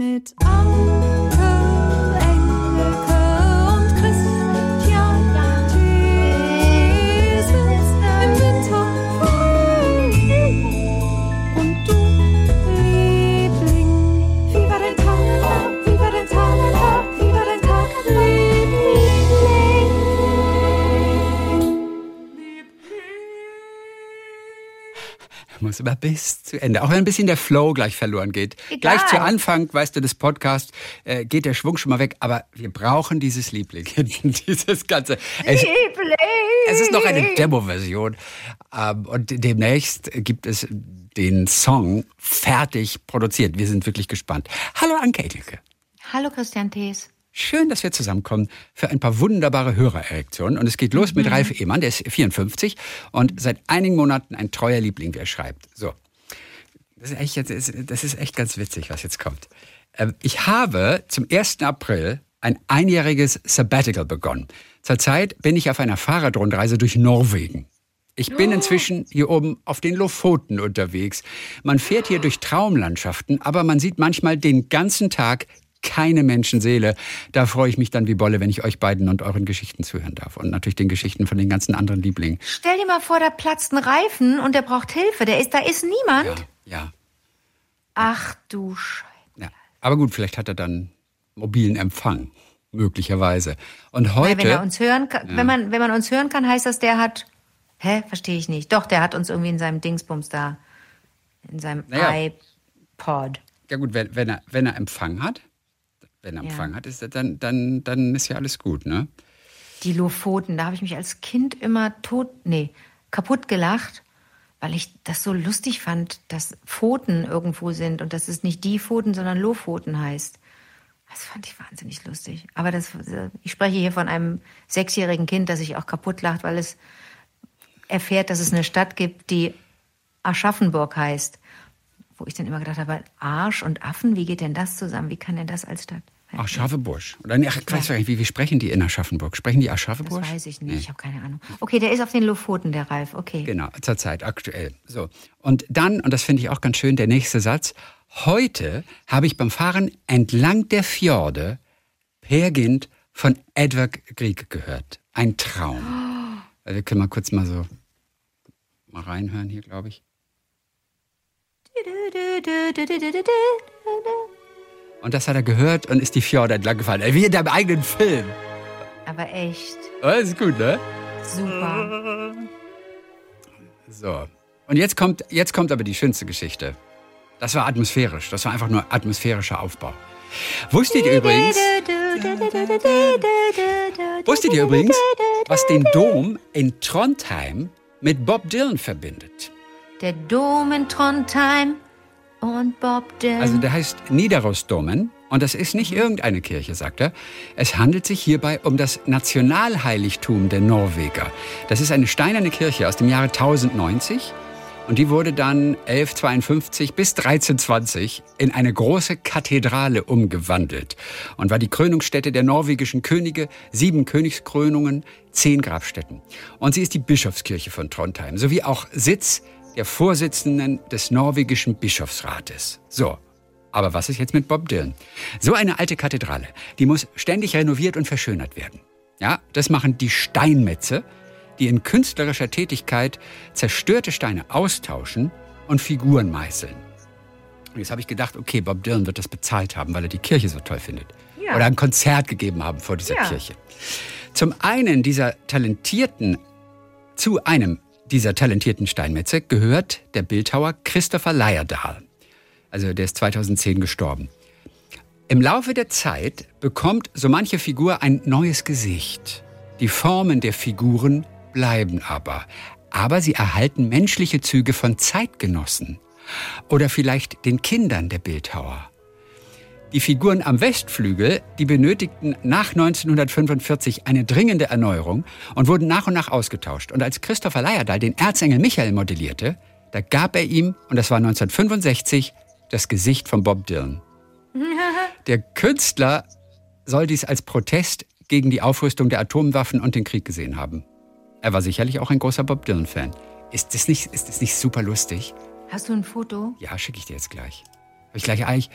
mit Anke, Muss immer bis zu Ende. Auch wenn ein bisschen der Flow gleich verloren geht. Egal. Gleich zu Anfang, weißt du, des Podcasts äh, geht der Schwung schon mal weg. Aber wir brauchen dieses Liebling. dieses Ganze. Es, Liebling! es ist noch eine Demo-Version. Ähm, und demnächst gibt es den Song fertig produziert. Wir sind wirklich gespannt. Hallo Anke Edelke. Hallo Christian Thees. Schön, dass wir zusammenkommen für ein paar wunderbare Hörererektionen. Und es geht los mit Ralf Ehmann, der ist 54 und seit einigen Monaten ein treuer Liebling, wie er schreibt. So. Das ist echt, das ist- das ist echt ganz witzig, was jetzt kommt. Ähm, Ich habe zum 1. April ein einjähriges Sabbatical begonnen. Zurzeit bin ich auf einer Fahrradrundreise durch Norwegen. Ich bin inzwischen hier oben auf den Lofoten unterwegs. Man fährt hier durch Traumlandschaften, aber man sieht manchmal den ganzen Tag keine Menschenseele. Da freue ich mich dann wie Bolle, wenn ich euch beiden und euren Geschichten zuhören darf. Und natürlich den Geschichten von den ganzen anderen Lieblingen. Stell dir mal vor, da platzt ein Reifen und der braucht Hilfe. Der ist, da ist niemand. Ja, ja, Ach du Scheiße. ja. Aber gut, vielleicht hat er dann mobilen Empfang. Möglicherweise. Und Weil heute. wenn er uns hören kann, wenn man, wenn man uns hören kann, heißt das, der hat, hä, verstehe ich nicht. Doch, der hat uns irgendwie in seinem Dingsbums da, in seinem Naja. iPod. Ja gut, wenn, wenn, er, wenn er Empfang hat, wenn er Ja. Empfang hat, ist dann, dann, dann ist ja alles gut, ne? Die Lofoten, da habe ich mich als Kind immer tot, nee, kaputt gelacht, weil ich das so lustig fand, dass Pfoten irgendwo sind und dass es nicht die Pfoten, sondern Lofoten heißt. Das fand ich wahnsinnig lustig. Aber das, ich spreche hier von einem sechsjährigen Kind, das sich auch kaputt lacht, weil es erfährt, dass es eine Stadt gibt, die Aschaffenburg heißt. Wo ich dann immer gedacht habe, Arsch und Affen, wie geht denn das zusammen? Wie kann denn das als Stadt? Ach, Aschaffenburg. Oder nee, ach, ich weiß gar nicht, wie, wie sprechen die in Aschaffenburg? Sprechen die Aschaffenburg? Das weiß ich nicht, ich habe keine Ahnung. Okay, der ist auf den Lofoten, der Ralf, okay. Genau, zurzeit, aktuell. So. Und dann, und das finde ich auch ganz schön, der nächste Satz. Heute habe ich beim Fahren entlang der Fjorde Per Gynt von Edward Grieg gehört. Ein Traum. Also Wir können mal kurz mal so mal reinhören hier, glaube ich. Und das hat er gehört und ist die Fjorde entlang gefahren. Wie in deinem eigenen Film. Aber echt, Das ist gut, ne? super. So. Und jetzt kommt, jetzt kommt aber die schönste Geschichte. Das war atmosphärisch. Das war einfach nur atmosphärischer Aufbau. Wusstet ihr übrigens, wusstet ihr übrigens, was den Dom in Trondheim mit Bob Dylan verbindet? Der Dom in Trondheim und Bob Dylan. Also der heißt Nidarosdomen und das ist nicht irgendeine Kirche, sagt er. Es handelt sich hierbei um das Nationalheiligtum der Norweger. Das ist eine steinerne Kirche aus dem Jahre 1090 und die wurde dann 1152 bis 1320 in eine große Kathedrale umgewandelt und war die Krönungsstätte der norwegischen Könige, sieben Königskrönungen, zehn Grabstätten. Und sie ist die Bischofskirche von Trondheim, sowie auch Sitz der Vorsitzenden des norwegischen Bischofsrates. So, aber was ist jetzt mit Bob Dylan? So eine alte Kathedrale, die muss ständig renoviert und verschönert werden. Ja, das machen die Steinmetze, die in künstlerischer Tätigkeit zerstörte Steine austauschen und Figuren meißeln. Und jetzt habe ich gedacht, okay, Bob Dylan wird das bezahlt haben, weil er die Kirche so toll findet. Ja. Oder ein Konzert gegeben haben vor dieser Ja. Kirche. Zum einen dieser talentierten, zu einem dieser talentierten Steinmetze gehört der Bildhauer Christopher Lyerdahl. Also der ist 2010 gestorben. Im Laufe der Zeit bekommt so manche Figur ein neues Gesicht. Die Formen der Figuren bleiben aber. Aber sie erhalten menschliche Züge von Zeitgenossen. Oder vielleicht den Kindern der Bildhauer. Die Figuren am Westflügel, die benötigten nach 1945 eine dringende Erneuerung und wurden nach und nach ausgetauscht. Und als Christopher Lyerdahl den Erzengel Michael modellierte, da gab er ihm, und das war 1965, das Gesicht von Bob Dylan. Der Künstler soll dies als Protest gegen die Aufrüstung der Atomwaffen und den Krieg gesehen haben. Er war sicherlich auch ein großer Bob Dylan-Fan. Ist das nicht, ist das nicht super lustig? Hast du ein Foto? Ja, schicke ich dir jetzt gleich. Hab ich gleich eigentlich.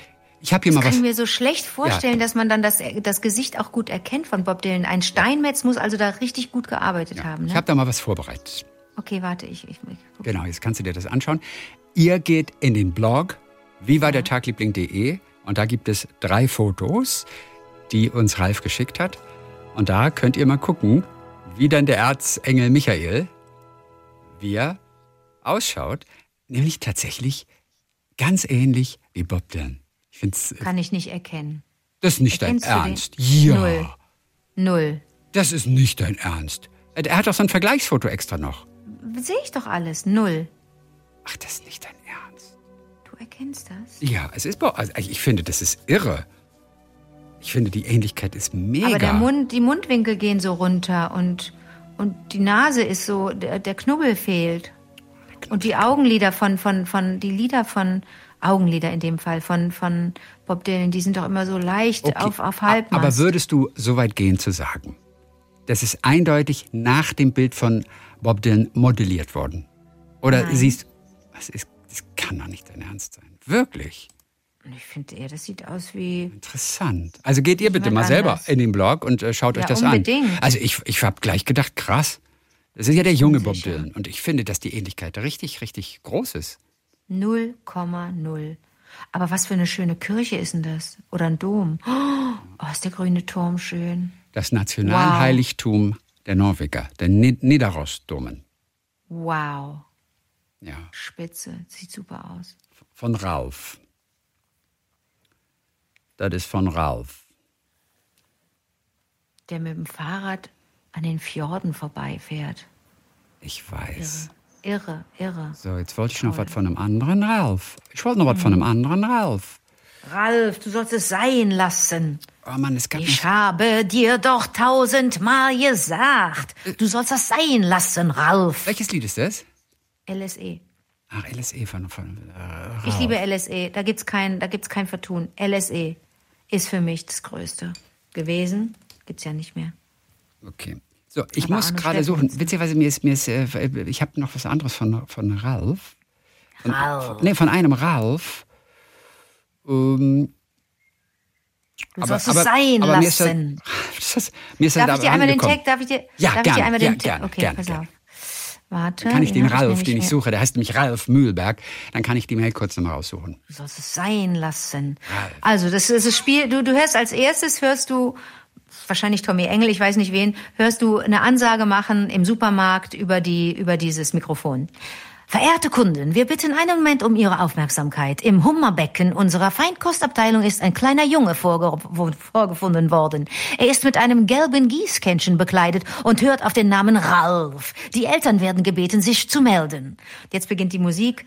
Ich habe hier Das mal kann was. ich mir so schlecht vorstellen, dass man dann das, das Gesicht auch gut erkennt von Bob Dylan. Ein Steinmetz muss also da richtig gut gearbeitet haben. Ich Ne? habe da mal was vorbereitet. Okay, warte, ich, ich, ich Genau, jetzt kannst du dir das anschauen. Ihr geht in den Blog wie war der Tagliebling.de und da gibt es drei Fotos, die uns Ralf geschickt hat. Und da könnt ihr mal gucken, wie dann der Erzengel Michael, wie er ausschaut. Nämlich tatsächlich ganz ähnlich wie Bob Dylan. Ich finde kann ich nicht erkennen. das ist nicht dein Erkennst den? Ernst. Ja, Null. Null. das ist nicht dein Ernst. Er hat doch so ein Vergleichsfoto extra noch. Sehe ich doch alles. Null. Ach, das ist nicht dein Ernst. Du erkennst das? Ja, es ist, also ich finde, das ist irre. Ich finde, die Ähnlichkeit ist mega. Aber der Mund, die Mundwinkel gehen so runter und, und die Nase ist so, der, der Knubbel fehlt. Und die Augenlider von, von, von, die Lieder von, Augenlider in dem Fall, von, von Bob Dylan, die sind doch immer so leicht Okay, auf, auf Halbmast. Aber würdest du so weit gehen zu sagen, das ist eindeutig nach dem Bild von Bob Dylan modelliert worden? Oder Nein. siehst was ist, das kann doch nicht dein Ernst sein. Wirklich ich finde eher, das sieht aus wie, interessant. Also geht ihr bitte mal selber anders. in den Blog und äh, schaut Ja, euch das unbedingt. an. Also ich, ich habe gleich gedacht, krass. Das ist ja der junge Bob. Dylan. Und ich finde, dass die Ähnlichkeit richtig, richtig groß ist. 0,0. Aber was für eine schöne Kirche ist denn das? Oder ein Dom? Oh, ist der grüne Turm schön. Das Nationalheiligtum der Norweger, der Ni- Nidarosdomen. Wow. Ja, Spitze. Sieht super aus. von Ralf. Das ist von Ralf. Der mit dem Fahrrad an den Fjorden vorbeifährt. Ich weiß. Irre, irre. So, jetzt wollte ich noch was von einem anderen Ralf. Ich wollte noch was von einem anderen Ralf. Ralf, du sollst es sein lassen. Oh Mann, es gab Ich habe dir doch tausendmal gesagt. Du sollst das sein lassen, Ralf. Welches Lied ist das? LSE. Ach, LSE von, von äh, Ich liebe LSE. Da gibt's kein, da gibt's kein Vertun. LSE ist für mich das Größte gewesen. Gibt's ja nicht mehr. Okay. So, ich Aber muss gerade suchen. Witzigerweise, mir ist, mir ist, äh, ich habe noch was anderes von, von Ralf. Von, Ralf. Nee, von einem Ralf. Ähm, Du sollst es sein aber mir ist das, lassen. das ist, mir ist Darf das ich dir einmal den. Text, darf ich dir, Ja, darf ich gerne, dir einmal ja, den Text? gerne, Okay, gerne, pass gerne. auf. Warte. Dann kann ich den hab Ralf, nämlich den ich suche, der heißt nämlich Ralf Mühlberg, dann kann ich die Mail kurz nochmal raussuchen. Du sollst es sein lassen. Ralf. Also, das ist das Spiel, du, du hörst als erstes, hörst du, wahrscheinlich Tommy Engel, ich weiß nicht wen, hörst du eine Ansage machen im Supermarkt über die, über dieses Mikrofon. Verehrte Kunden, wir bitten einen Moment um Ihre Aufmerksamkeit. Im Hummerbecken unserer Feinkostabteilung ist ein kleiner Junge vorge vorgefunden worden. Er ist mit einem gelben Gießkännchen bekleidet und hört auf den Namen Ralf. Die Eltern werden gebeten, sich zu melden. Jetzt beginnt die Musik.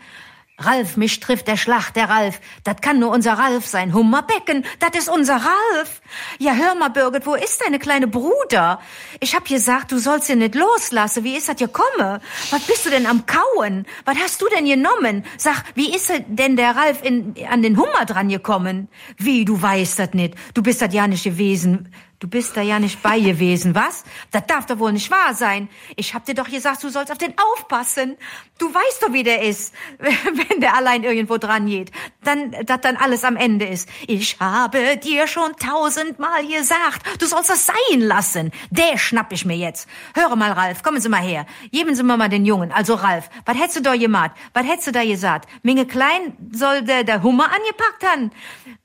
Ralf, mich trifft der Schlag, der Ralf. Das kann nur unser Ralf sein. Hummerbecken, das ist unser Ralf. Ja, hör mal, Birgit, wo ist deine kleine Bruder? Ich hab gesagt, du sollst ihn nicht loslassen. Wie ist das gekommen? Was bist du denn am Kauen? Was hast du denn genommen? Sag, wie ist denn der Ralf in, an den Hummer dran gekommen? Wie, du weißt das nicht. Du bist das ja nicht gewesen. Du bist da ja nicht bei gewesen, was? Das darf doch wohl nicht wahr sein. Ich hab dir doch gesagt, du sollst auf den aufpassen. Du weißt doch, wie der ist, wenn der allein irgendwo dran geht. Dann, dass dann alles am Ende ist. Ich habe dir schon tausendmal gesagt, du sollst das sein lassen. Der schnapp ich mir jetzt. Höre mal, Ralf, kommen Sie mal her. Geben Sie mir mal den Jungen. Also, Ralf, was hättest du da gemacht? Was hättest du da gesagt? Minge Klein soll der, der Hummer angepackt haben?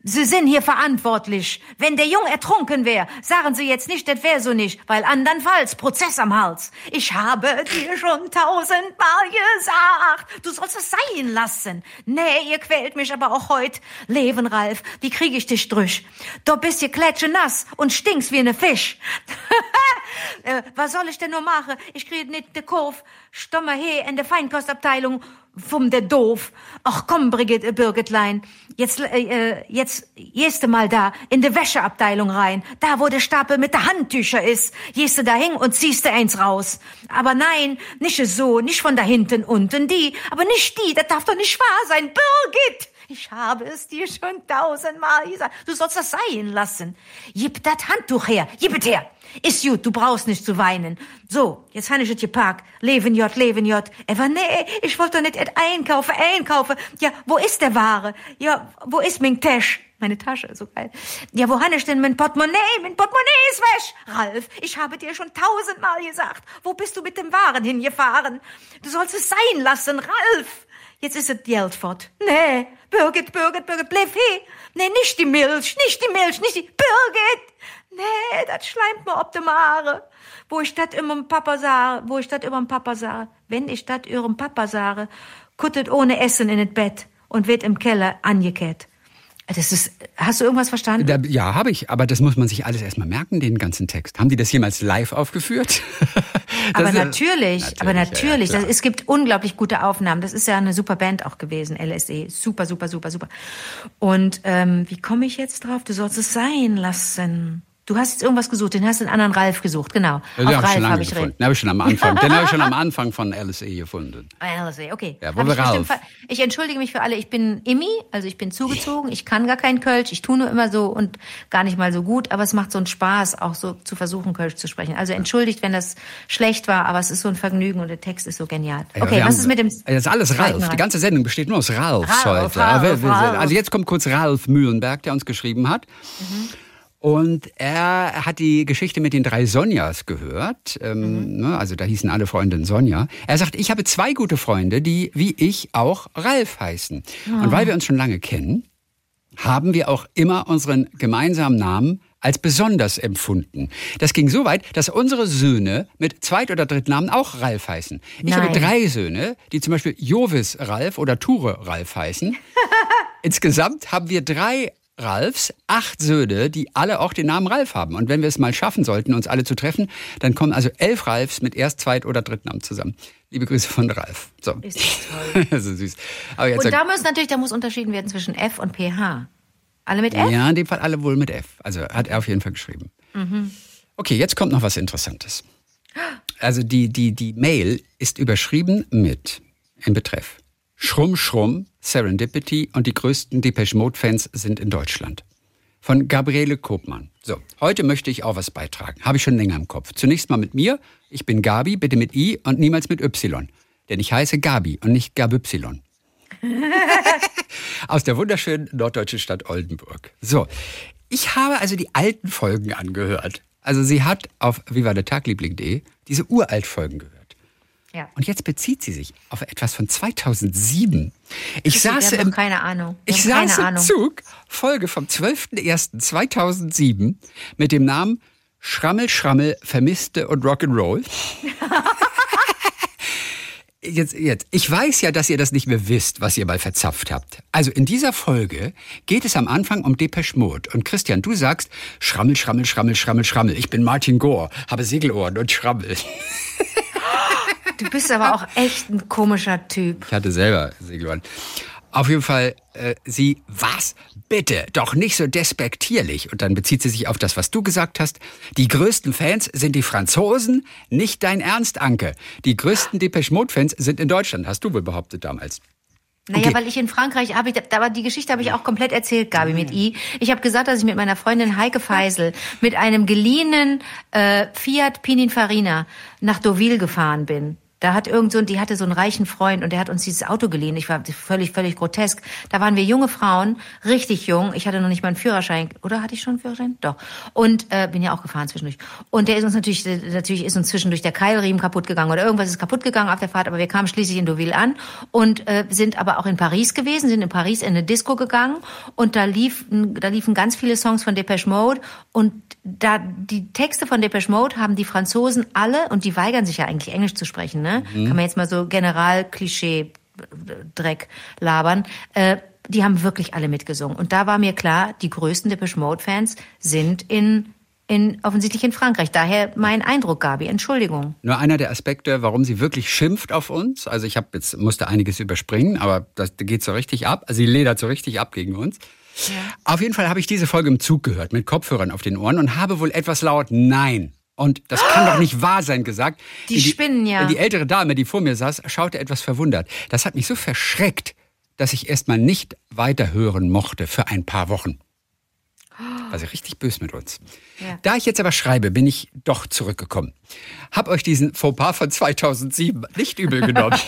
Sie sind hier verantwortlich. Wenn der Junge ertrunken wäre, sagen Sie jetzt nicht, das wäre so nicht, weil andernfalls Prozess am Hals. Ich habe dir schon tausendmal gesagt, du sollst es sein lassen. Nee, ihr quält mich aber auch heut. Leben, Ralf, wie krieg ich dich durch? Du bist hier klatschenass und stinkst wie ne Fisch. äh, was soll ich denn nur machen? Ich krieg nicht de Kurv. Stomme he in der Feinkostabteilung vom der doof. Ach komm, Brigitte, äh, Birgitlein, jetzt, äh, äh, jetzt gehst du mal da in die Wäscheabteilung rein, da wo der Stapel mit der Handtücher ist, gehst du da hin und ziehst du eins raus. Aber nein, nicht so, nicht von da hinten unten, die, aber nicht die, das darf doch nicht wahr sein, Birgit! Ich habe es dir schon tausendmal gesagt. Du sollst das sein lassen. Gib das Handtuch her. Gib es her. Ist gut, du brauchst nicht zu weinen. So, jetzt han ich es gepackt. Leben J, Leben J. Aber nee, ich wollte doch nicht et einkaufen, einkaufen. Ja, wo ist der Ware? Ja, wo ist mein Tasch? Meine Tasche, so geil. Ja, wo habe ich denn mein Portemonnaie? Mein Portemonnaie ist weg! Ralf, ich habe dir schon tausendmal gesagt. Wo bist du mit dem Waren hingefahren? Du sollst es sein lassen, Ralf! Jetzt ist es Geld fort. Nee, Birgit, Birgit, Birgit, bleib hier. Nee, nicht die Milch, nicht die Milch, nicht die... Birgit! Nee, das schleimt mir ob de Mare. Wo ich dat immer Papa sah, wo ich dat immer Papa sah. Wenn ich dat ihrem Papa sah, kuttet ohne Essen in het Bett und wird im Keller angekehrt. Das ist, hast du irgendwas verstanden? Da, ja, habe ich, aber das muss man sich alles erstmal merken, den ganzen Text. Haben die das jemals live aufgeführt? aber ist, natürlich, natürlich, aber natürlich. ja, das, es gibt unglaublich gute Aufnahmen. Das ist ja eine super Band auch gewesen, LSE. Super, super, super, super. Und ähm, wie komme ich jetzt drauf? Du sollst es sein lassen. Du hast jetzt irgendwas gesucht, den hast du einen anderen Ralf gesucht, genau. Ja, den habe ich schon lange habe ich gefunden. Den habe ich schon am Anfang. den habe ich schon am Anfang von LSE gefunden. Ah, LSE, okay. Ja, wo Hab wir Ralf. ich entschuldige mich für alle. Ich bin Immi, also ich bin zugezogen. Ich kann gar kein Kölsch. Ich tue nur immer so und gar nicht mal so gut. Aber es macht so einen Spaß, auch so zu versuchen, Kölsch zu sprechen. Also entschuldigt, wenn das schlecht war, aber es ist so ein Vergnügen und der Text ist so genial. Ja, Okay, wir was ist mit dem... Das ist alles Ralf. Die ganze Sendung besteht nur aus Ralfs Ralf, heute. Ralf, Ralf. Also jetzt kommt kurz Ralf Mühlenberg, der uns geschrieben hat. Und er hat die Geschichte mit den drei Sonjas gehört. Ähm, ne, also da hießen alle Freundinnen Sonja. Er sagt, ich habe zwei gute Freunde, die wie ich auch Ralf heißen. Und weil wir uns schon lange kennen, haben wir auch immer unseren gemeinsamen Namen als besonders empfunden. Das ging so weit, dass unsere Söhne mit Zweit- oder Drittnamen auch Ralf heißen. Ich habe Nein. drei Söhne, die zum Beispiel Jovis Ralf oder Ture Ralf heißen. Insgesamt haben wir drei Ralfs, acht Söhne, die alle auch den Namen Ralf haben. Und wenn wir es mal schaffen sollten, uns alle zu treffen, dann kommen also elf Ralfs mit Erst-, Zweit- oder Drittnamen zusammen. Liebe Grüße von Ralf. So. Ist toll. so süß. Aber jetzt Und da muss natürlich, da muss unterschieden werden zwischen F und PH. Alle mit F? Ja, in dem Fall alle wohl mit F. Also hat er auf jeden Fall geschrieben. Okay, jetzt kommt noch was Interessantes. Also die, die, die Mail ist überschrieben mit, im Betreff, Schrumm, Schrumm, Serendipity und die größten Depeche Mode-Fans sind in Deutschland. Von Gabriele Kopmann. So, heute möchte ich auch was beitragen. Habe ich schon länger im Kopf. Zunächst mal mit mir. Ich bin Gabi, bitte mit I und niemals mit Y. Denn ich heiße Gabi und nicht Gabypsilon aus der wunderschönen norddeutschen Stadt Oldenburg. So, ich habe also die alten Folgen angehört. Also sie hat auf vivadertagliebling.de diese Uraltfolgen gehört. Ja. Und jetzt bezieht sie sich auf etwas von 2007. Ich Wir saß im, keine Ahnung. Wir ich saß im Ahnung. Zug, Folge vom 12.01.2007 mit dem Namen Schrammel, Schrammel, Vermisste und Rock'n'Roll. Jetzt, jetzt. Ich weiß ja, dass ihr das nicht mehr wisst, was ihr mal verzapft habt. Also in dieser Folge geht es am Anfang um Depeche Mode. Und Christian, du sagst Schrammel, Schrammel, Schrammel, Schrammel, Schrammel. Ich bin Martin Gore, habe Segelohren und Schrammel. Du bist aber auch echt ein komischer Typ. Ich hatte selber Segelohren. Auf jeden Fall, äh, sie, was? Bitte, doch nicht so despektierlich. Und dann bezieht sie sich auf das, was du gesagt hast. Die größten Fans sind die Franzosen, nicht dein Ernst, Anke. Die größten Depeche Mode-Fans sind in Deutschland, hast du wohl behauptet damals. Naja, Okay. weil ich in Frankreich habe, ich, aber die Geschichte habe ich auch komplett erzählt, Gabi, mit I. Ich habe gesagt, dass ich mit meiner Freundin Heike Feisel mit einem geliehenen äh, Fiat Pininfarina nach Deauville gefahren bin. Da hat irgend so, die hatte so einen reichen Freund und der hat uns dieses Auto geliehen. Ich war völlig, völlig grotesk. Da waren wir junge Frauen, richtig jung. Ich hatte noch nicht mal einen Führerschein. Oder hatte ich schon einen Führerschein? Doch. Und äh, bin ja auch gefahren zwischendurch. Und der ist uns natürlich, natürlich ist uns zwischendurch der Keilriemen kaputt gegangen oder irgendwas ist kaputt gegangen auf der Fahrt. Aber wir kamen schließlich in Deauville an und äh, sind aber auch in Paris gewesen, sind in Paris in eine Disco gegangen und da liefen, da liefen ganz viele Songs von Depeche Mode und da die Texte von Depeche Mode haben die Franzosen alle und die weigern sich ja eigentlich Englisch zu sprechen, ne? Kann man jetzt mal so general Klischee Dreck labern. Äh, die haben wirklich alle mitgesungen. Und da war mir klar, die größten Depeche Mode Fans sind in, in, offensichtlich in Frankreich. Daher mein Eindruck, Gabi. Entschuldigung. Nur einer der Aspekte, warum sie wirklich schimpft auf uns. Also ich habe jetzt musste einiges überspringen, aber das geht so richtig ab. Also sie ledert so richtig ab gegen uns. Auf jeden Fall habe ich diese Folge im Zug gehört mit Kopfhörern auf den Ohren und habe wohl etwas laut Nein. Und das kann doch nicht wahr sein gesagt. Die In spinnen ja. Die ältere Dame, die vor mir saß, schaute etwas verwundert. Das hat mich so verschreckt, dass ich erst mal nicht weiterhören mochte für ein paar Wochen. War sie richtig böse mit uns. Ja. Da ich jetzt aber schreibe, bin ich doch zurückgekommen. Hab euch diesen Fauxpas von 2007 nicht übel genommen.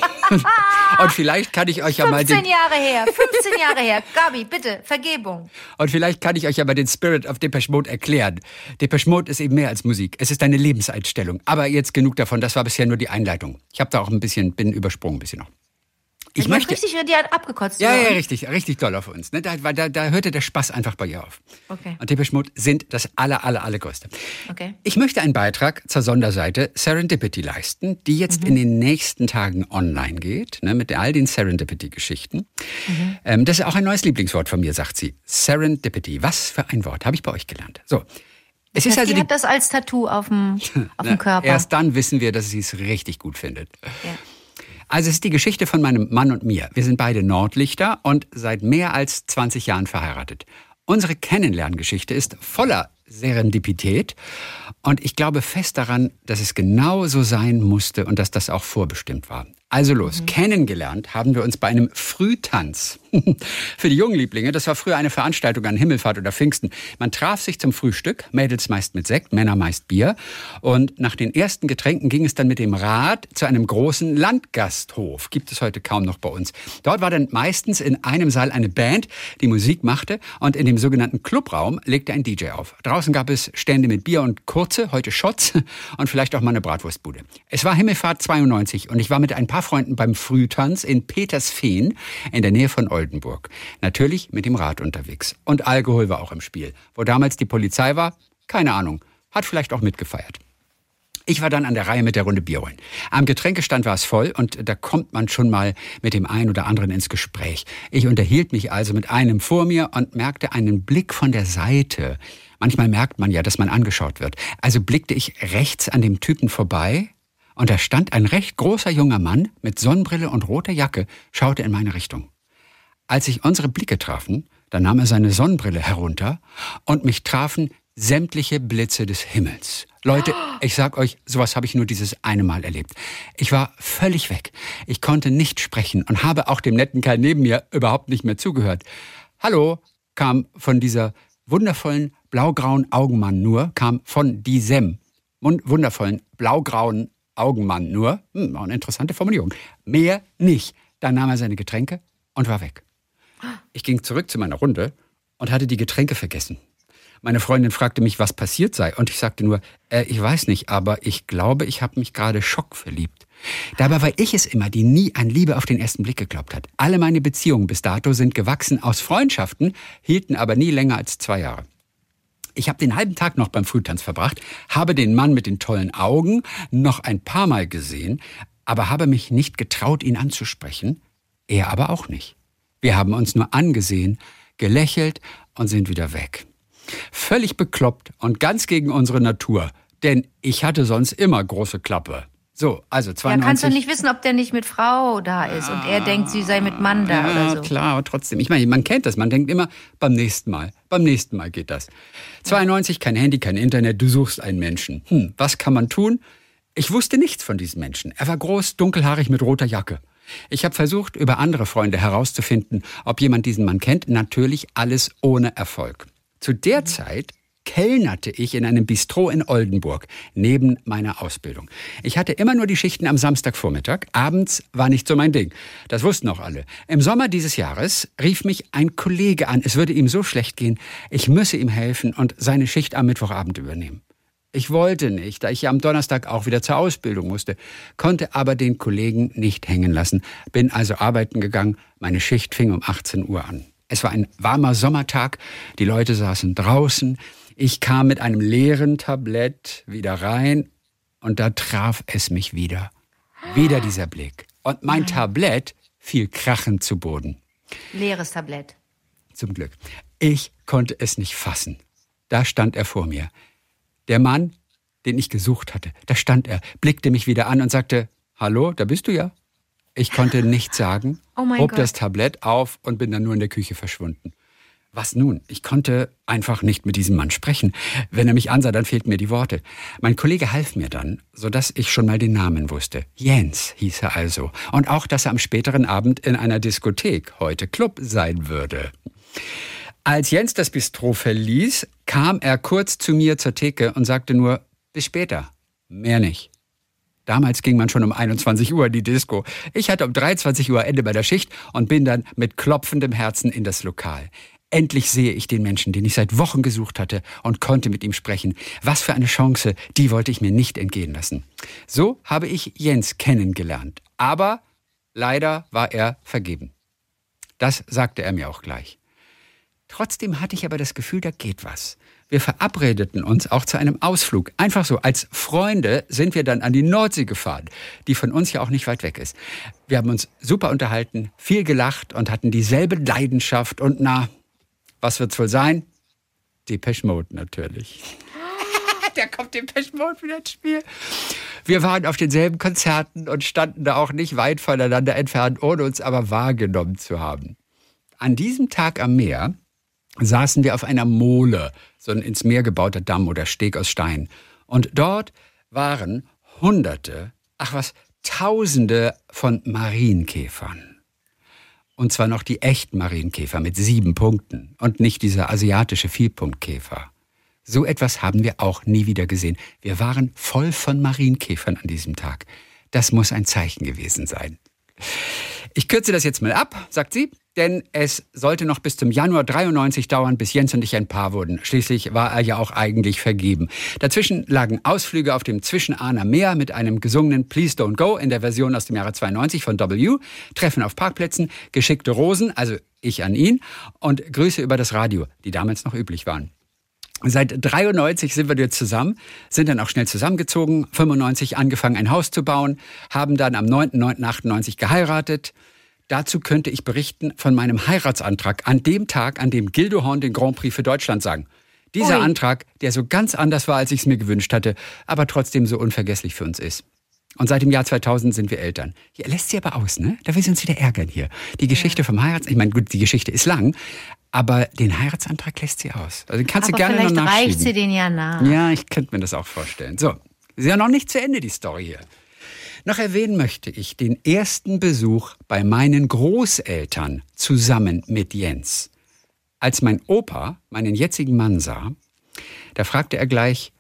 und vielleicht kann ich euch ja mal 15 den, Jahre her, 15 Jahre her. Gabi, bitte, Vergebung. und vielleicht kann ich euch ja mal den Spirit of Depeche Mode erklären. Depeche Mode ist eben mehr als Musik. Es ist eine Lebenseinstellung. Aber jetzt genug davon. Das war bisher nur die Einleitung. Ich habe da auch ein bisschen, bin übersprungen ein bisschen noch. Ich möchte, richtig die hat abgekotzt. ja, ja, richtig, richtig toll auf uns. Ne? Da, da, da hörte der Spaß einfach bei ihr auf. Okay. Und Depeche Mode sind das aller, aller, allergrößte. Okay. Ich möchte einen Beitrag zur Sonderseite Serendipity leisten, die jetzt in den nächsten Tagen online geht, ne, mit all den Serendipity-Geschichten. Ähm, das ist auch ein neues Lieblingswort von mir, sagt sie. Serendipity. Was für ein Wort, habe ich bei euch gelernt. So. Es ist Das also die hat das als Tattoo auf dem, auf dem Körper. Erst dann wissen wir, dass sie es richtig gut findet. Ja. Also es ist die Geschichte von meinem Mann und mir. Wir sind beide Nordlichter und seit mehr als 20 Jahren verheiratet. Unsere Kennenlerngeschichte ist voller Serendipität und ich glaube fest daran, dass es genau so sein musste und dass das auch vorbestimmt war. Also los, kennengelernt haben wir uns bei einem Frühtanz. Für die jungen Lieblinge, das war früher eine Veranstaltung an Himmelfahrt oder Pfingsten. Man traf sich zum Frühstück, Mädels meist mit Sekt, Männer meist Bier. Und nach den ersten Getränken ging es dann mit dem Rad zu einem großen Landgasthof. Gibt es heute kaum noch bei uns. Dort war dann meistens in einem Saal eine Band, die Musik machte und in dem sogenannten Clubraum legte ein DJ auf. Draußen gab es Stände mit Bier und kurze, heute Shots und vielleicht auch mal eine Bratwurstbude. Es war Himmelfahrt 92 und ich war mit ein paar Freunden beim Frühtanz in Petersfehn in der Nähe von Oldenburg. Natürlich mit dem Rad unterwegs. Und Alkohol war auch im Spiel. Wo damals die Polizei war, keine Ahnung. Hat vielleicht auch mitgefeiert. Ich war dann an der Reihe mit der Runde Bier holen. Am Getränkestand war es voll und da kommt man schon mal mit dem einen oder anderen ins Gespräch. Ich unterhielt mich also mit einem vor mir und merkte einen Blick von der Seite. Manchmal merkt man ja, dass man angeschaut wird. Also blickte ich rechts an dem Typen vorbei und da stand ein recht großer junger Mann mit Sonnenbrille und roter Jacke, schaute in meine Richtung. Als sich unsere Blicke trafen, da nahm er seine Sonnenbrille herunter und mich trafen sämtliche Blitze des Himmels. Leute, ich sag euch, sowas habe ich nur dieses eine Mal erlebt. Ich war völlig weg. Ich konnte nicht sprechen und habe auch dem netten Kerl neben mir überhaupt nicht mehr zugehört. Hallo, kam von dieser wundervollen blaugrauen Augenmann nur, kam von diesem wun- wundervollen blaugrauen Augenmann nur. Hm, war eine interessante Formulierung. Mehr nicht. Dann nahm er seine Getränke und war weg. Ich ging zurück zu meiner Runde und hatte die Getränke vergessen. Meine Freundin fragte mich, was passiert sei, und ich sagte nur, äh, ich weiß nicht, aber ich glaube, ich habe mich gerade schockverliebt. Dabei war ich es immer, die nie an Liebe auf den ersten Blick geglaubt hat. Alle meine Beziehungen bis dato sind gewachsen aus Freundschaften, hielten aber nie länger als zwei Jahre. Ich habe den halben Tag noch beim Frühtanz verbracht, habe den Mann mit den tollen Augen noch ein paar Mal gesehen, aber habe mich nicht getraut, ihn anzusprechen, er aber auch nicht. Wir haben uns nur angesehen, gelächelt und sind wieder weg. Völlig bekloppt und ganz gegen unsere Natur, denn ich hatte sonst immer große Klappe. So, also Ja, 92. kannst du nicht wissen, ob der nicht mit Frau da ist und er denkt, sie sei mit Mann da Ja, oder so. klar, aber trotzdem. Ich meine, man kennt das. Man denkt immer, beim nächsten Mal. Beim nächsten Mal geht das. 92, kein Handy, kein Internet. Du suchst einen Menschen. Hm, was kann man tun? Ich wusste nichts von diesem Menschen. Er war groß, dunkelhaarig mit roter Jacke. Ich habe versucht, über andere Freunde herauszufinden, ob jemand diesen Mann kennt. Natürlich alles ohne Erfolg. Zu der Zeit kellnerte ich in einem Bistro in Oldenburg, neben meiner Ausbildung. Ich hatte immer nur die Schichten am Samstagvormittag, abends war nicht so mein Ding. Das wussten auch alle. Im Sommer dieses Jahres rief mich ein Kollege an, es würde ihm so schlecht gehen, ich müsse ihm helfen und seine Schicht am Mittwochabend übernehmen. Ich wollte nicht, da ich am Donnerstag auch wieder zur Ausbildung musste, konnte aber den Kollegen nicht hängen lassen, bin also arbeiten gegangen, meine Schicht fing um 18 Uhr an. Es war ein warmer Sommertag, die Leute saßen draußen, ich kam mit einem leeren Tablett wieder rein und da traf es mich wieder. Wieder dieser Blick. Und mein Tablett fiel krachend zu Boden. Leeres Tablett. Zum Glück. Ich konnte es nicht fassen. Da stand er vor mir. Der Mann, den ich gesucht hatte, da stand er, blickte mich wieder an und sagte, Hallo, da bist du ja. Ich konnte nichts sagen, Oh hob Gott. das Tablett auf und bin dann nur in der Küche verschwunden. Was nun? Ich konnte einfach nicht mit diesem Mann sprechen. Wenn er mich ansah, dann fehlten mir die Worte. Mein Kollege half mir dann, sodass ich schon mal den Namen wusste. Jens hieß er also. Und auch, dass er am späteren Abend in einer Diskothek, heute Club, sein würde. Als Jens das Bistro verließ, kam er kurz zu mir zur Theke und sagte nur, bis später, mehr nicht. Damals ging man schon um 21 Uhr in die Disco. Ich hatte um 23 Uhr Ende meiner Schicht und bin dann mit klopfendem Herzen in das Lokal. Endlich sehe ich den Menschen, den ich seit Wochen gesucht hatte und konnte mit ihm sprechen. Was für eine Chance, die wollte ich mir nicht entgehen lassen. So habe ich Jens kennengelernt. Aber leider war er vergeben. Das sagte er mir auch gleich. Trotzdem hatte ich aber das Gefühl, da geht was. Wir verabredeten uns auch zu einem Ausflug. Einfach so, als Freunde sind wir dann an die Nordsee gefahren, die von uns ja auch nicht weit weg ist. Wir haben uns super unterhalten, viel gelacht und hatten dieselbe Leidenschaft und na, was wird's wohl sein? Depeche Mode natürlich. Der kommt Depeche Mode wieder ins Spiel. Wir waren auf denselben Konzerten und standen da auch nicht weit voneinander entfernt, ohne uns aber wahrgenommen zu haben. An diesem Tag am Meer saßen wir auf einer Mole, so ein ins Meer gebauter Damm oder Steg aus Stein. Und dort waren Hunderte, ach was, Tausende von Marienkäfern. Und zwar noch die echten Marienkäfer mit sieben Punkten und nicht dieser asiatische Vierpunktkäfer. So etwas haben wir auch nie wieder gesehen. Wir waren voll von Marienkäfern an diesem Tag. Das muss ein Zeichen gewesen sein. Ich kürze das jetzt mal ab, sagt sie, denn es sollte noch bis zum Januar 93 dauern, bis Jens und ich ein Paar wurden. Schließlich war er ja auch eigentlich vergeben. Dazwischen lagen Ausflüge auf dem Zwischenahner Meer mit einem gesungenen Please Don't Go in der Version aus dem Jahre 92 von W, Treffen auf Parkplätzen, geschickte Rosen, also ich an ihn, und Grüße über das Radio, die damals noch üblich waren. Seit 93 sind wir jetzt zusammen, sind dann auch schnell zusammengezogen, 95 angefangen ein Haus zu bauen, haben dann am 9.9.98 geheiratet. Dazu könnte ich berichten von meinem Heiratsantrag an dem Tag, an dem Gildo Horn den Grand Prix für Deutschland sang. Dieser Ui. Antrag, der so ganz anders war, als ich es mir gewünscht hatte, aber trotzdem so unvergesslich für uns ist. Und seit dem Jahr 2000 sind wir Eltern. Hier lässt sie aber aus, ne? Da will sie uns wieder ärgern hier. Die Geschichte vom Heiratsantrag, ich meine, gut, die Geschichte ist lang, aber den Heiratsantrag lässt sie aus. Also den kannst Aber du gerne noch vielleicht nachschieben. reicht sie den ja nach. Ja, ich könnte mir das auch vorstellen. So, ist ja noch nicht zu Ende, die Story hier. Noch erwähnen möchte ich den ersten Besuch bei meinen Großeltern zusammen mit Jens. Als mein Opa meinen jetzigen Mann sah, da fragte er gleich,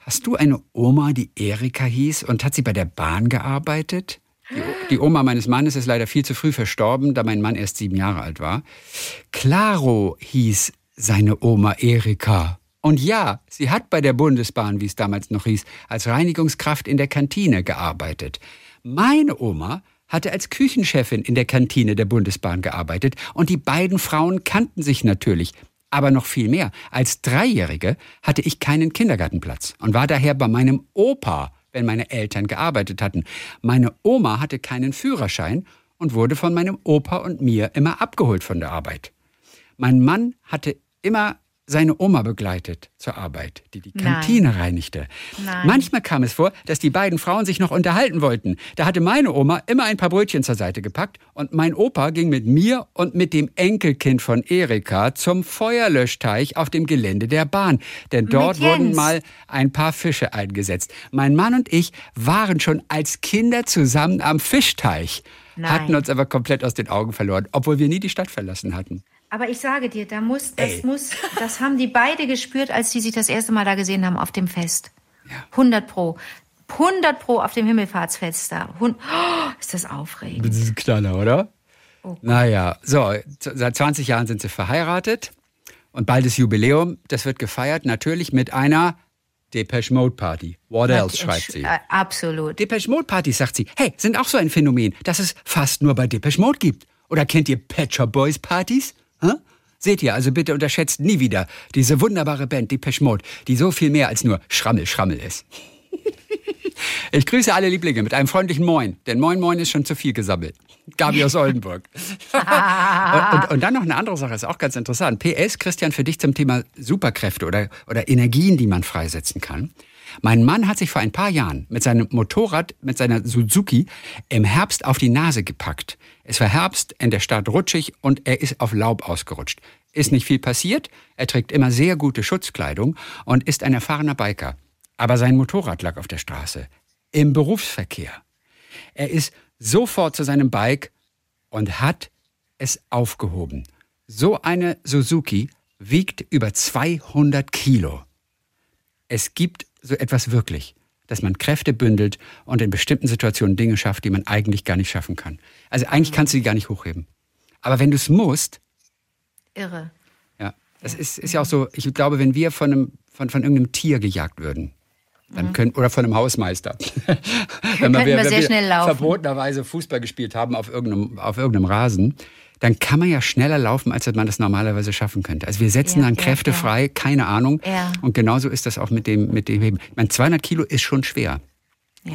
hast du eine Oma, die Erika hieß und hat sie bei der Bahn gearbeitet? Die, Oma meines Mannes ist leider viel zu früh verstorben, da mein Mann erst sieben Jahre alt war. Claro hieß seine Oma Erika. Und ja, sie hat bei der Bundesbahn, wie es damals noch hieß, als Reinigungskraft in der Kantine gearbeitet. Meine Oma hatte als Küchenchefin in der Kantine der Bundesbahn gearbeitet und die beiden Frauen kannten sich natürlich. Aber noch viel mehr. Als Dreijährige hatte ich keinen Kindergartenplatz und war daher bei meinem Opa, wenn meine Eltern gearbeitet hatten. Meine Oma hatte keinen Führerschein und wurde von meinem Opa und mir immer abgeholt von der Arbeit. Mein Mann hatte immer seine Oma begleitet zur Arbeit, die die Nein. Kantine reinigte. Nein. Manchmal kam es vor, dass die beiden Frauen sich noch unterhalten wollten. Da hatte meine Oma immer ein paar Brötchen zur Seite gepackt und mein Opa ging mit mir und mit dem Enkelkind von Erika zum Feuerlöschteich auf dem Gelände der Bahn. Denn dort wurden mal ein paar Fische eingesetzt. Mein Mann und ich waren schon als Kinder zusammen am Fischteich, Nein. hatten uns aber komplett aus den Augen verloren, obwohl wir nie die Stadt verlassen hatten. Aber ich sage dir, da muss, das Ey. muss, das haben die beide gespürt, als die sich das erste Mal da gesehen haben auf dem Fest. Ja. 100 pro. 100 pro auf dem Himmelfahrtsfest da. Oh, ist das aufregend. Das ist ein Knaller, oder? naja, so, seit 20 Jahren sind sie verheiratet und bald ist Jubiläum. Das wird gefeiert natürlich mit einer Depeche Mode Party. What else, schreibt sie. Äh, absolut. Depeche Mode Partys, sagt sie. Hey, sind auch so ein Phänomen, das es fast nur bei Depeche Mode gibt. Oder kennt ihr Shop Boys Partys? Hä? Seht ihr, also bitte unterschätzt nie wieder diese wunderbare Band Depeche Mode, die so viel mehr als nur Schrammel, Schrammel ist. Ich grüße alle Lieblinge mit einem freundlichen Moin, denn Moin Moin ist schon zu viel gesammelt. Gabi aus Oldenburg. und, und, und dann noch eine andere Sache, ist auch ganz interessant. PS, Christian, für dich zum Thema Superkräfte oder, oder Energien, die man freisetzen kann. Mein Mann hat sich vor ein paar Jahren mit seinem Motorrad, mit seiner Suzuki, im Herbst auf die Nase gepackt. Es war Herbst, in der Stadt rutschig und er ist auf Laub ausgerutscht. Ist nicht viel passiert, er trägt immer sehr gute Schutzkleidung und ist ein erfahrener Biker. Aber sein Motorrad lag auf der Straße. Im Berufsverkehr. Er ist sofort zu seinem Bike und hat es aufgehoben. So eine Suzuki wiegt über 200 Kilo. Es gibt so etwas wirklich, dass man Kräfte bündelt und in bestimmten Situationen Dinge schafft, die man eigentlich gar nicht schaffen kann. Also eigentlich kannst du die gar nicht hochheben. Aber wenn du es musst, Irre. ja, das ist, ist ja auch so, ich glaube, wenn wir von, einem, von, von irgendeinem Tier gejagt würden, dann können, oder von einem Hausmeister. wenn wir sehr schnell laufen. verbotenerweise Fußball gespielt haben auf irgendeinem, auf irgendeinem Rasen, dann kann man ja schneller laufen, als man das normalerweise schaffen könnte. Also wir setzen Ja, dann Kräfte ja. frei, keine Ahnung. Und genauso ist das auch mit dem, mit dem Heben. Ich meine, 200 Kilo ist schon schwer.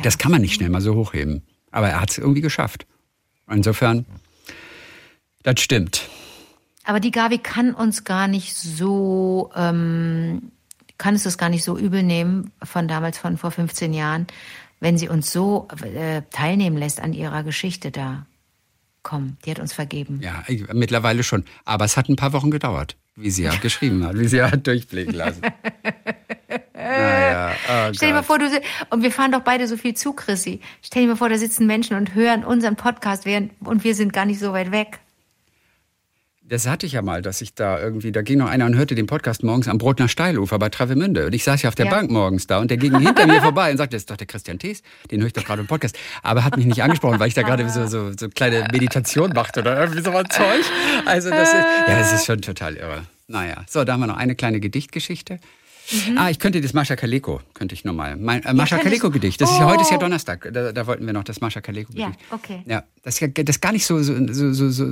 Das kann man nicht schnell mal so hochheben. Aber er hat es irgendwie geschafft. Insofern, das stimmt. Aber die Gabi kann uns gar nicht so, ähm, kann es das gar nicht so übel nehmen von damals, von vor 15 Jahren, wenn sie uns so äh, teilnehmen lässt an ihrer Geschichte da. Komm, die hat uns vergeben. Ja, ich- mittlerweile schon. Aber es hat ein paar Wochen gedauert, wie sie ja geschrieben hat, wie sie ja hat durchblicken lassen. naja, oh Stell dir mal vor, du und wir fahren doch beide so viel zu, Chrissy. Stell dir mal vor, da sitzen Menschen und hören unseren Podcast während, und wir sind gar nicht so weit weg. Das hatte ich ja mal, dass ich da irgendwie, da ging noch einer und hörte den Podcast morgens am Brotner Steilufer bei Travemünde. Und ich saß ja auf der Ja. Bank morgens da und der ging hinter mir vorbei und sagte, das ist doch der Christian Thees, den höre ich doch gerade im Podcast. Aber hat mich nicht angesprochen, weil ich da gerade so, so, so kleine Meditation machte oder irgendwie so was Zeug. Also das ist, ja, das ist schon total irre. Naja, so, da haben wir noch eine kleine Gedichtgeschichte. Ah, ich könnte das Mascha Kaleko, könnte ich nochmal. Mein äh, Mascha Kaleko-Gedicht. Das ist ja heute ist ja Oh. Donnerstag. Da, da wollten wir noch das Mascha Kaleko-Gedicht. Ja, okay. Ja, das ist das gar nicht so, so, so, so, so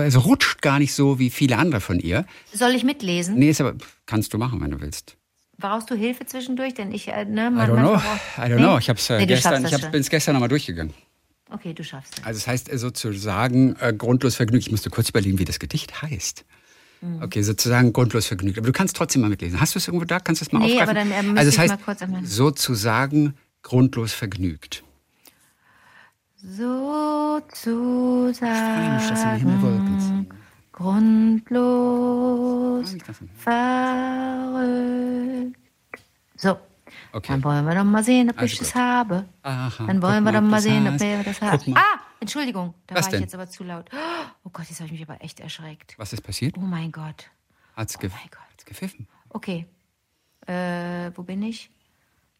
es rutscht gar nicht so wie viele andere von ihr. Soll ich mitlesen? Nee, ist aber, kannst du machen, wenn du willst. Brauchst du Hilfe zwischendurch? Denn ich, äh, ne, I man- don't know. manchmal brauch- I don't Nee? know. Ich habe es äh, Nee, gestern, ich das hab, schon. bin es gestern nochmal durchgegangen. Okay, du schaffst es. Also es heißt äh, sozusagen äh, grundlos vergnügt. Ich musste kurz überlegen, wie das Gedicht heißt. Mhm. Okay, sozusagen grundlos vergnügt. Aber du kannst trotzdem mal mitlesen. Hast du es irgendwo da? Kannst du es mal Nee, aufgreifen? aber dann, äh, müsste also es ich heißt mal kurz einmal- sozusagen grundlos vergnügt. Sozusagen grundlos Nicht das im verrückt. So, Okay. dann wollen wir doch mal sehen, ob Also ich das gut. habe. Aha, Dann wollen wir doch ob mal du's sehen, ob hast. wir das haben. mal. Ah, Entschuldigung, da Was war denn? ich jetzt aber zu laut. Oh Gott, jetzt habe ich mich aber echt erschreckt. Was ist passiert? Oh mein Gott. Hat's, ge mein Gott. hat's gepfiffen? Okay. Äh, wo bin ich?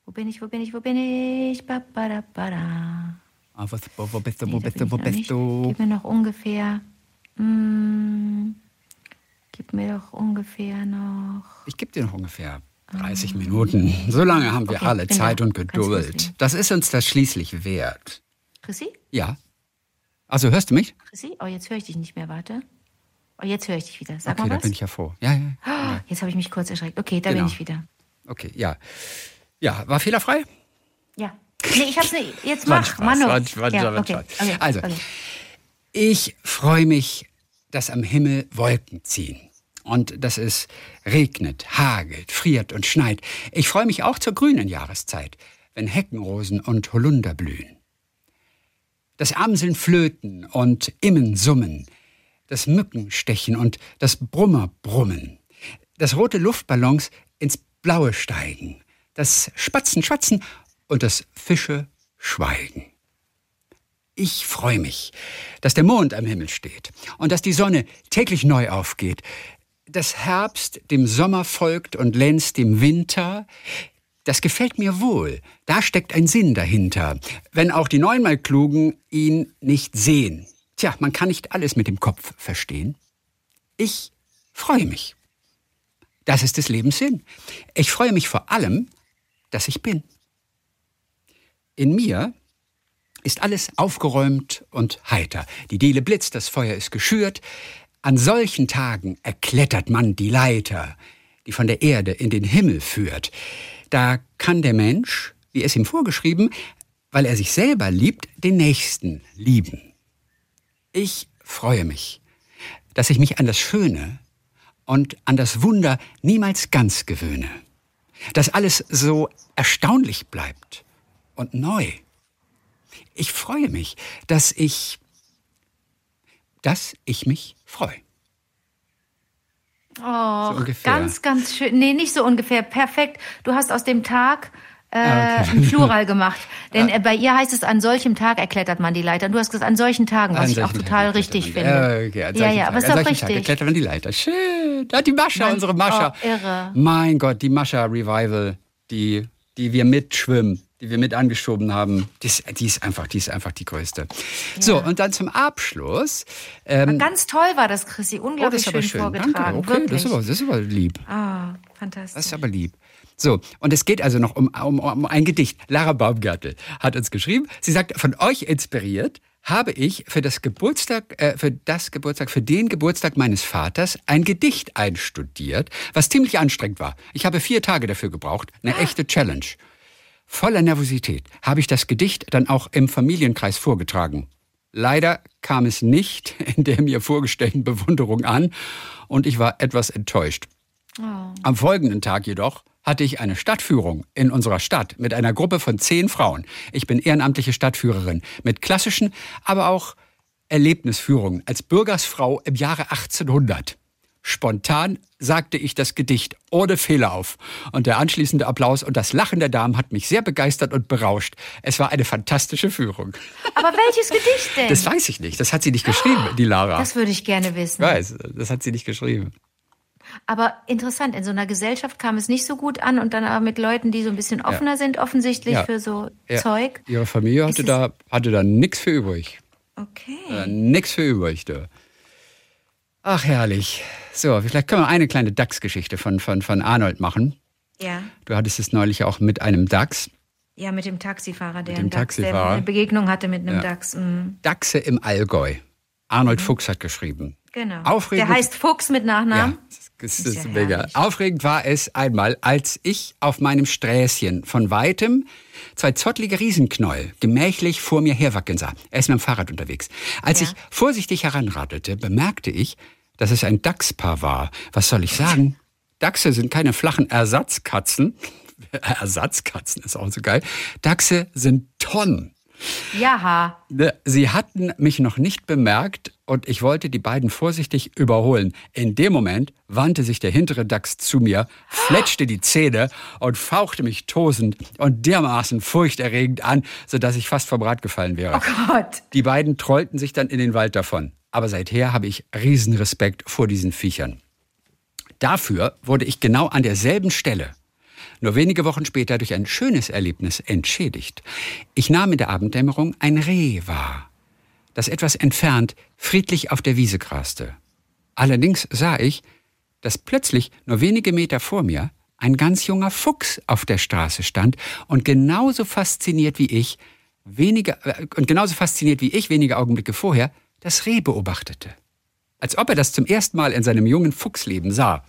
Wo bin ich, wo bin ich, wo bin ich? Ba, ba, da, ba, da. Ah, was, wo, wo bist du, Nee, wo da bist du, wo bist du? Gib mir noch ungefähr. Mm, gib mir doch ungefähr noch. Ich gebe dir noch ungefähr 30 Minuten. So lange haben wir Okay, alle bin Zeit da. und Geduld. Das ist uns das schließlich wert. Chrissy? Ja. Also hörst du mich? Chrissy? Oh, jetzt höre ich dich nicht mehr, warte. Oh, jetzt höre ich dich wieder. Sag okay, mal da was. bin ich ja froh. Ja, ja. Oh, jetzt habe ich mich kurz erschreckt. Okay, da Genau. bin ich wieder. Okay, ja. Ja, war fehlerfrei? Ja. Nee, ich hab's nicht. Jetzt mach, Spaß, Manu. ein- ja, okay. Okay. Also, okay. Ich freue mich, dass am Himmel Wolken ziehen und dass es regnet, hagelt, friert und schneit. Ich freue mich auch zur grünen Jahreszeit, wenn Heckenrosen und Holunder blühen. Das Amseln flöten und Immen summen, das Mücken stechen und das Brummer brummen, das rote Luftballons ins Blaue steigen, das Spatzen schwatzen und das Fische schweigen. Ich freue mich, dass der Mond am Himmel steht und dass die Sonne täglich neu aufgeht, dass Herbst dem Sommer folgt und Lenz dem Winter. Das gefällt mir wohl. Da steckt ein Sinn dahinter, wenn auch die neunmal Klugen ihn nicht sehen. Tja, man kann nicht alles mit dem Kopf verstehen. Ich freue mich. Das ist des Lebens Sinn. Ich freue mich vor allem, dass ich bin. In mir ist alles aufgeräumt und heiter. Die Diele blitzt, das Feuer ist geschürt. An solchen Tagen erklettert man die Leiter, die von der Erde in den Himmel führt. Da kann der Mensch, wie es ihm vorgeschrieben, weil er sich selber liebt, den Nächsten lieben. Ich freue mich, dass ich mich an das Schöne und an das Wunder niemals ganz gewöhne. Dass alles so erstaunlich bleibt und neu. Ich freue mich, dass ich, dass ich mich freue. Oh, So ganz, ganz schön. Nee, nicht so ungefähr. Perfekt. Du hast aus dem Tag äh, Ah, okay. Plural gemacht. Denn äh, bei ihr heißt es, an solchem Tag erklettert man die Leiter. Und du hast gesagt, an solchen Tagen, was An ich auch total richtig finde. Ja, okay, an ja, ja, Tagen- aber ist doch richtig. klettert man die Leiter. Schön. Da hat die Mascha, Mann, unsere Mascha. oh, irre. Mein Gott, die Mascha Revival, die, die wir mitschwimmen, die wir mit angeschoben haben, die ist, die ist einfach, die ist einfach die größte. So, und dann zum Abschluss. Ähm, Ganz toll war das, Chrissy. oh, Unglaublich das ist aber schön, schön. vorgetragen. Danke. Okay, Wirklich. das ist, aber, das ist aber lieb. ah, Das fantastisch. ist aber lieb. So, und es geht also noch um, um, um ein Gedicht. Lara Baumgartel hat uns geschrieben. Sie sagt, von euch inspiriert habe ich für das Geburtstag, äh, für das Geburtstag, für den Geburtstag meines Vaters ein Gedicht einstudiert, was ziemlich anstrengend war. Ich habe vier Tage dafür gebraucht. Eine echte Challenge. Voller Nervosität habe ich das Gedicht dann auch im Familienkreis vorgetragen. Leider kam es nicht in der mir vorgestellten Bewunderung an und ich war etwas enttäuscht. Am folgenden Tag jedoch hatte ich eine Stadtführung in unserer Stadt mit einer Gruppe von zehn Frauen. Ich bin ehrenamtliche Stadtführerin mit klassischen, aber auch Erlebnisführungen als Bürgersfrau im Jahre 1800. Spontan sagte ich das Gedicht ohne Fehler auf. Und der anschließende Applaus und das Lachen der Damen hat mich sehr begeistert und berauscht. Es war eine fantastische Führung. Aber welches Gedicht denn? Das weiß ich nicht. Das hat sie nicht geschrieben, die Lara. Das würde ich gerne wissen. Ich weiß, das hat sie nicht geschrieben. Aber interessant, in so einer Gesellschaft kam es nicht so gut an und dann aber mit Leuten, die so ein bisschen offener sind, offensichtlich Ja. für so Ja. Zeug. Ihre Familie hatte da, hatte da nichts für übrig. Okay. Äh, nix für übrig, du. Ach, herrlich. So, vielleicht können wir eine kleine DAX-Geschichte von, von, von Arnold machen. Ja. Du hattest es neulich auch mit einem DAX. Ja, mit dem Taxifahrer, der dem einen DAX, Taxifahrer. eine Begegnung hatte mit einem Ja. DAX. Mhm. Dachse im Allgäu. Arnold Fuchs hat geschrieben. Genau. Aufregend. Der heißt Fuchs mit Nachnamen. Ja, das ist, Ist ja mega. herrlich. Aufregend war es einmal, als ich auf meinem Sträßchen von weitem zwei zottlige Riesenknäuel gemächlich vor mir herwackeln sah. Er ist mit dem Fahrrad unterwegs. Als Ja. ich vorsichtig heranradelte, bemerkte ich, dass es ein Dachspaar war. Was soll ich sagen? Dachse sind keine flachen Ersatzkatzen. Ersatzkatzen ist auch so geil. Dachse sind Tonnen. Jaha. Ne, Sie hatten mich noch nicht bemerkt und ich wollte die beiden vorsichtig überholen. In dem Moment wandte sich der hintere Dachs zu mir, fletschte die Zähne und fauchte mich tosend und dermaßen furchterregend an, sodass ich fast vom Rad gefallen wäre. Gott. Die beiden trollten sich dann in den Wald davon. Aber seither habe ich Riesenrespekt vor diesen Viechern. Dafür wurde ich genau an derselben Stelle nur wenige Wochen später durch ein schönes Erlebnis entschädigt. Ich nahm in der Abenddämmerung ein Reh wahr, das etwas entfernt friedlich auf der Wiese graste. Allerdings sah ich, dass plötzlich nur wenige Meter vor mir ein ganz junger Fuchs auf der Straße stand und genauso fasziniert wie ich, wenige, äh, und genauso fasziniert wie ich wenige Augenblicke vorher das Reh beobachtete. Als ob er das zum ersten Mal in seinem jungen Fuchsleben sah.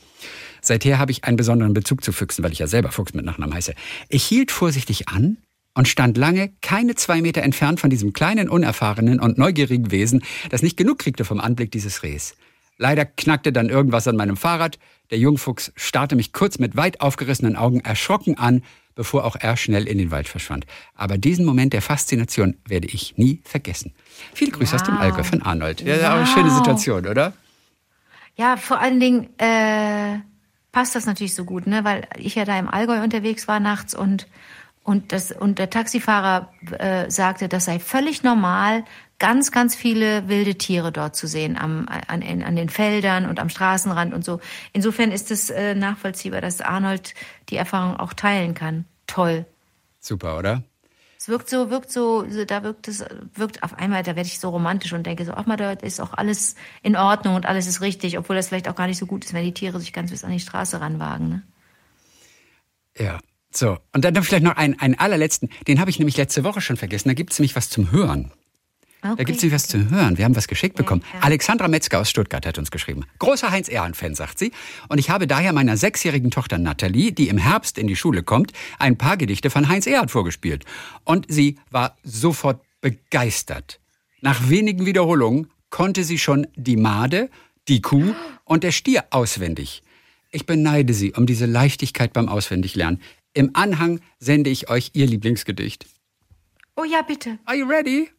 Seither habe ich einen besonderen Bezug zu Füchsen, weil ich ja selber Fuchs mit Nachnamen heiße. Ich hielt vorsichtig an und stand lange keine zwei Meter entfernt von diesem kleinen, unerfahrenen und neugierigen Wesen, das nicht genug kriegte vom Anblick dieses Rehs. Leider knackte dann irgendwas an meinem Fahrrad. Der Jungfuchs starrte mich kurz mit weit aufgerissenen Augen erschrocken an, bevor auch er schnell in den Wald verschwand. Aber diesen Moment der Faszination werde ich nie vergessen. Viele Grüße aus dem Wow. Allgäu von Arnold. Ja, auch eine schöne Wow. Situation, oder? Ja, vor allen Dingen äh, passt das natürlich so gut, ne? weil ich ja da im Allgäu unterwegs war nachts und, und, das, und der Taxifahrer äh, sagte, das sei völlig normal, ganz, ganz viele wilde Tiere dort zu sehen, am, an, an den Feldern und am Straßenrand und so. Insofern ist es äh, nachvollziehbar, dass Arnold die Erfahrung auch teilen kann. Toll. Super, oder? Es wirkt so, wirkt so, da wirkt es, wirkt auf einmal, da werde ich so romantisch und denke so, ach mal, da ist auch alles in Ordnung und alles ist richtig, obwohl das vielleicht auch gar nicht so gut ist, wenn die Tiere sich ganz bis an die Straße ranwagen. Ne? Ja. So, und dann vielleicht noch einen, einen allerletzten, den habe ich nämlich letzte Woche schon vergessen. Da gibt es nämlich was zum Hören. Da Okay. gibt es nämlich was zu hören. Wir haben was geschickt bekommen. ja. Alexandra Metzger aus Stuttgart hat uns geschrieben. Großer Heinz Erhardt-Fan, sagt sie. Und ich habe daher meiner sechsjährigen Tochter Nathalie, die im Herbst in die Schule kommt, ein paar Gedichte von Heinz Erhardt vorgespielt. Und sie war sofort begeistert. Nach wenigen Wiederholungen konnte sie schon die Made, die Kuh und der Stier auswendig. Ich beneide sie um diese Leichtigkeit beim Auswendiglernen. Im Anhang sende ich euch ihr Lieblingsgedicht. Oh ja, bitte. Are you ready?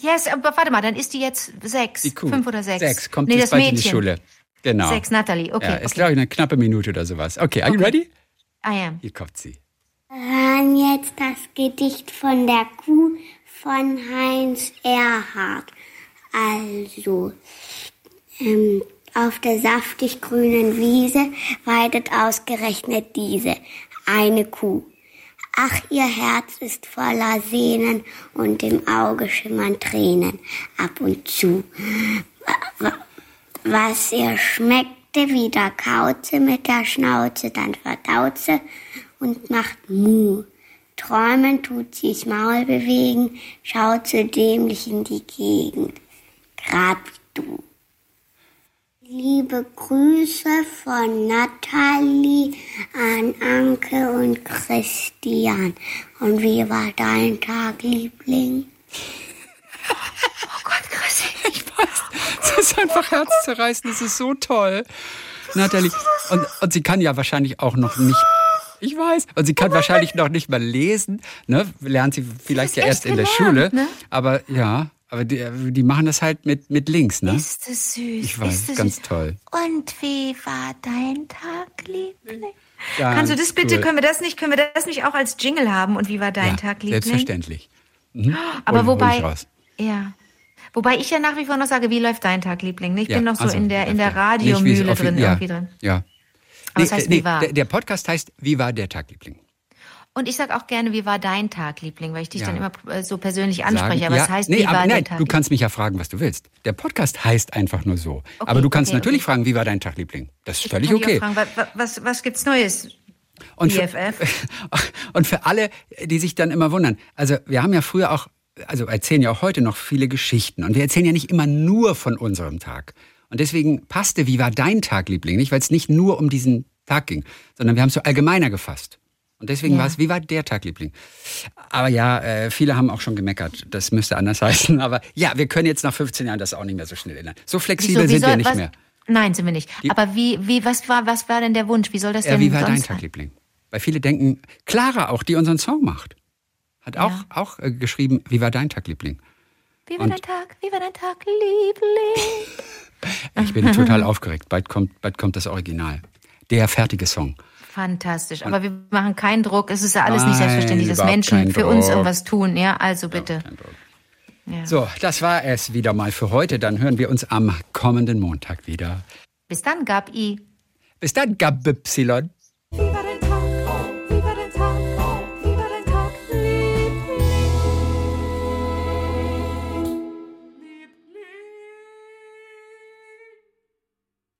Yes, aber warte mal, dann ist die jetzt sechs, Die Kuh. fünf oder sechs. Sechs, kommt nee, jetzt das bald Mädchen. in die Schule. Genau. Sechs, Natalie. Okay, ja, ist, okay. glaube ich, eine knappe Minute oder sowas. Okay, are you ready? I am. Hier kommt sie. hören jetzt das Gedicht von der Kuh von Heinz Erhardt. Also, ähm, auf der saftig grünen Wiese weidet ausgerechnet diese eine Kuh. Ach, ihr Herz ist voller Sehnen und im Auge schimmern Tränen ab und zu. Was ihr schmeckte, wieder kauze mit der Schnauze, dann verdaut sie und macht Mu. Träumen tut sie's Maul bewegen, schaut so dämlich in die Gegend. Wie du. Liebe Grüße von Nathalie an Anke und Christian. Und wie war dein Tag, Liebling? Oh Gott, Chris. Ich weiß, das ist einfach herzzerreißend, das ist so toll. Nathalie, und, und sie kann ja wahrscheinlich auch noch nicht. Ich weiß. Und sie kann wahrscheinlich noch nicht mal lesen. Ne? Lernt sie vielleicht ja erst in der gelernt, Schule. ne? Aber ja, aber die, die machen das halt mit, mit links, ne? Ist es süß. Ich weiß, ist es ganz süß. toll. Und wie war dein Tag, Liebling? Ganz Kannst du das bitte, cool. können wir das nicht, können wir das nicht auch als Jingle haben? Und wie war dein ja, Tag, Liebling? Selbstverständlich. Mhm. Aber Hol- wobei, ja. Wobei ich ja nach wie vor noch sage, wie läuft dein Tag, Liebling? Ich Ja, bin noch so also, in der, in der Radiomühle drin, ja, irgendwie drin. Ja. Aber es heißt, wie war? Der, der Podcast heißt Wie war der Tag, Liebling? Und ich sag auch gerne, wie war dein Tag, Liebling? Weil ich dich Ja. dann immer äh, so persönlich Sagen- anspreche. Aber ja, es heißt, nee, wie aber war nein, dein Tag? du kannst mich ja fragen, was du willst. Der Podcast heißt einfach nur so. aber du kannst okay, natürlich okay. fragen, wie war dein Tag, Liebling? Das ist Ich völlig okay. Fragen, wa- wa- was, was gibt's Neues? Und für, BFF. und für alle, die sich dann immer wundern, also wir haben ja früher auch, also erzählen ja auch heute noch viele Geschichten und wir erzählen ja nicht immer nur von unserem Tag. Und deswegen passte, wie war dein Tag, Liebling, nicht, weil es nicht nur um diesen Tag ging, sondern wir haben es so allgemeiner gefasst. Und deswegen Ja. war es, wie war der Tag, Liebling? Aber ja, äh, viele haben auch schon gemeckert, das müsste anders heißen. Aber ja, wir können jetzt nach 15 Jahren das auch nicht mehr so schnell ändern. So flexibel Wieso, wie sind wir nicht was, mehr. Nein, sind wir nicht. Aber wie, wie, was war, was war denn der Wunsch? Wie soll das Ja, denn wie war dein sonst Tag, sein? Liebling? Weil viele denken, Clara auch, die unseren Song macht, hat auch, Ja. auch äh, geschrieben, wie war dein Tag, Liebling? Wie war Und- dein Tag? Wie war dein Tag, Liebling? Ich bin total aufgeregt. Bald kommt, bald kommt das Original. Der fertige Song. Fantastisch. Aber wir machen keinen Druck. Es ist ja alles nicht Nein, selbstverständlich, dass Menschen für uns Druck. irgendwas tun. Ja, also bitte. Ja. So, das war es wieder mal für heute. Dann hören wir uns am kommenden Montag wieder. Bis dann, Gabi. Bis dann, Gab Y.